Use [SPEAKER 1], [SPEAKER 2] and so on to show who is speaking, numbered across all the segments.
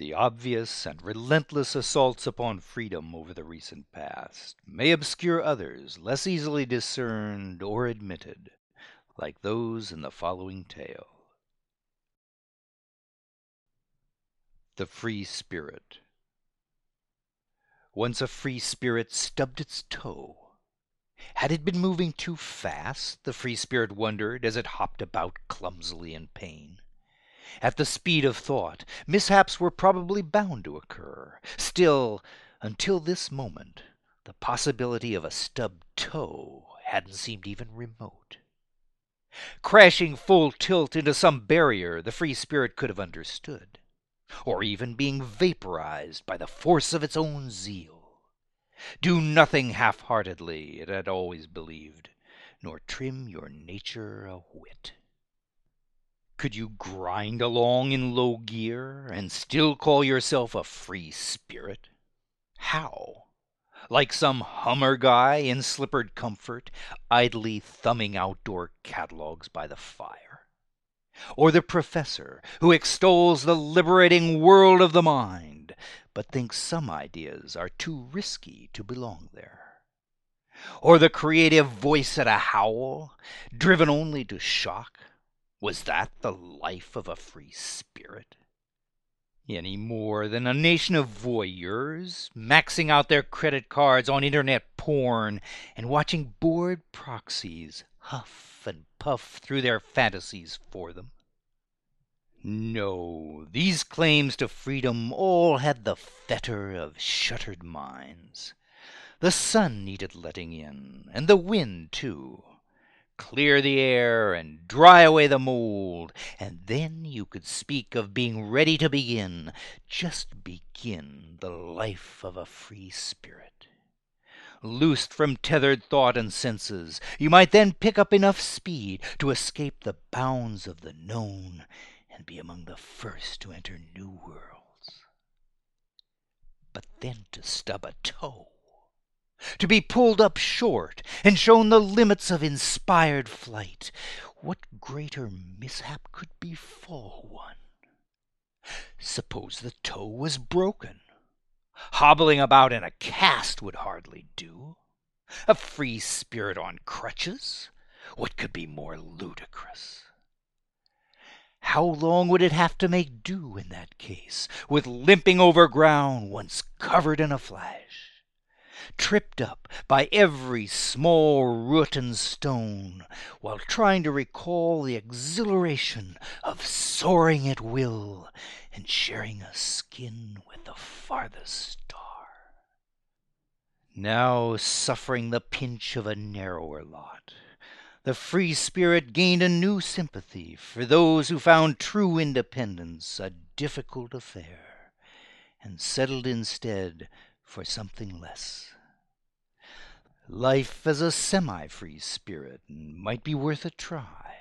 [SPEAKER 1] The obvious and relentless assaults upon freedom over the recent past may obscure others less easily discerned or admitted, like those in the following tale. The Free Spirit Once a free spirit stubbed its toe. Had it been moving too fast, the free spirit wondered, as it hopped about clumsily in pain. At the speed of thought, mishaps were probably bound to occur. Still, until this moment, the possibility of a stubbed toe hadn't seemed even remote. Crashing full tilt into some barrier the free spirit could have understood, or even being vaporized by the force of its own zeal. Do nothing half heartedly, it had always believed, nor trim your nature a whit. Could you grind along in low gear and still call yourself a free spirit? How? Like some Hummer guy in slippered comfort, idly thumbing outdoor catalogues by the fire? Or the professor who extols the liberating world of the mind, but thinks some ideas are too risky to belong there? Or the creative voice at a howl, driven only to shock? Was that the life of a free spirit? Any more than a nation of voyeurs, maxing out their credit cards on internet porn and watching bored proxies huff and puff through their fantasies for them? No, these claims to freedom all had the fetter of shuttered minds. The sun needed letting in, and the wind, too. Clear the air and dry away the mold, and then you could speak of being ready to begin, just begin, the life of a free spirit. Loosed from tethered thought and senses, you might then pick up enough speed to escape the bounds of the known and be among the first to enter new worlds. But then to stub a toe! To be pulled up short and shown the limits of inspired flight. What greater mishap could befall one? Suppose the toe was broken. Hobbling about in a cast would hardly do. A free spirit on crutches? What could be more ludicrous? How long would it have to make do in that case, with limping over ground once covered in a flash? Tripped up by every small root and stone, while trying to recall the exhilaration of soaring at will and sharing a skin with the farthest star. Now suffering the pinch of a narrower lot, the free spirit gained a new sympathy for those who found true independence a difficult affair, and settled instead for something less. Life as a semi free spirit might be worth a try,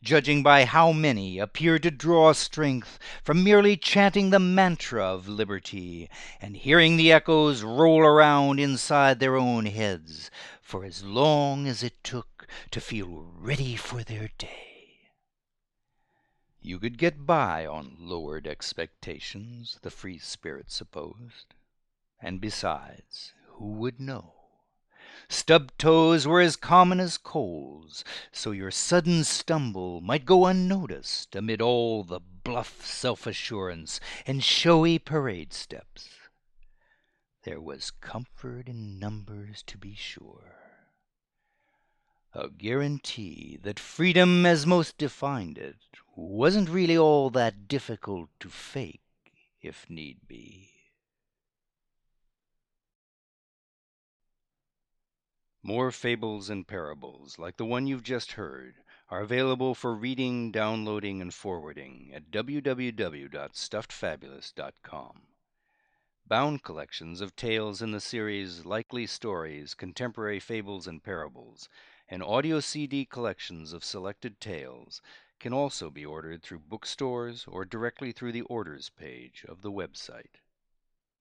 [SPEAKER 1] judging by how many appear to draw strength from merely chanting the mantra of liberty and hearing the echoes roll around inside their own heads for as long as it took to feel ready for their day. You could get by on lowered expectations, the free spirit supposed. And besides, who would know? Stubbed toes were as common as coals, so your sudden stumble might go unnoticed amid all the bluff self assurance and showy parade steps. There was comfort in numbers, to be sure. A guarantee that freedom, as most defined it, wasn't really all that difficult to fake, if need be. More fables and parables like the one you've just heard are available for reading, downloading, and forwarding at www.stuffedfabulist.com. Bound collections of tales in the series Likely Stories, Contemporary Fables and Parables, and audio CD collections of selected tales can also be ordered through bookstores or directly through the orders page of the website.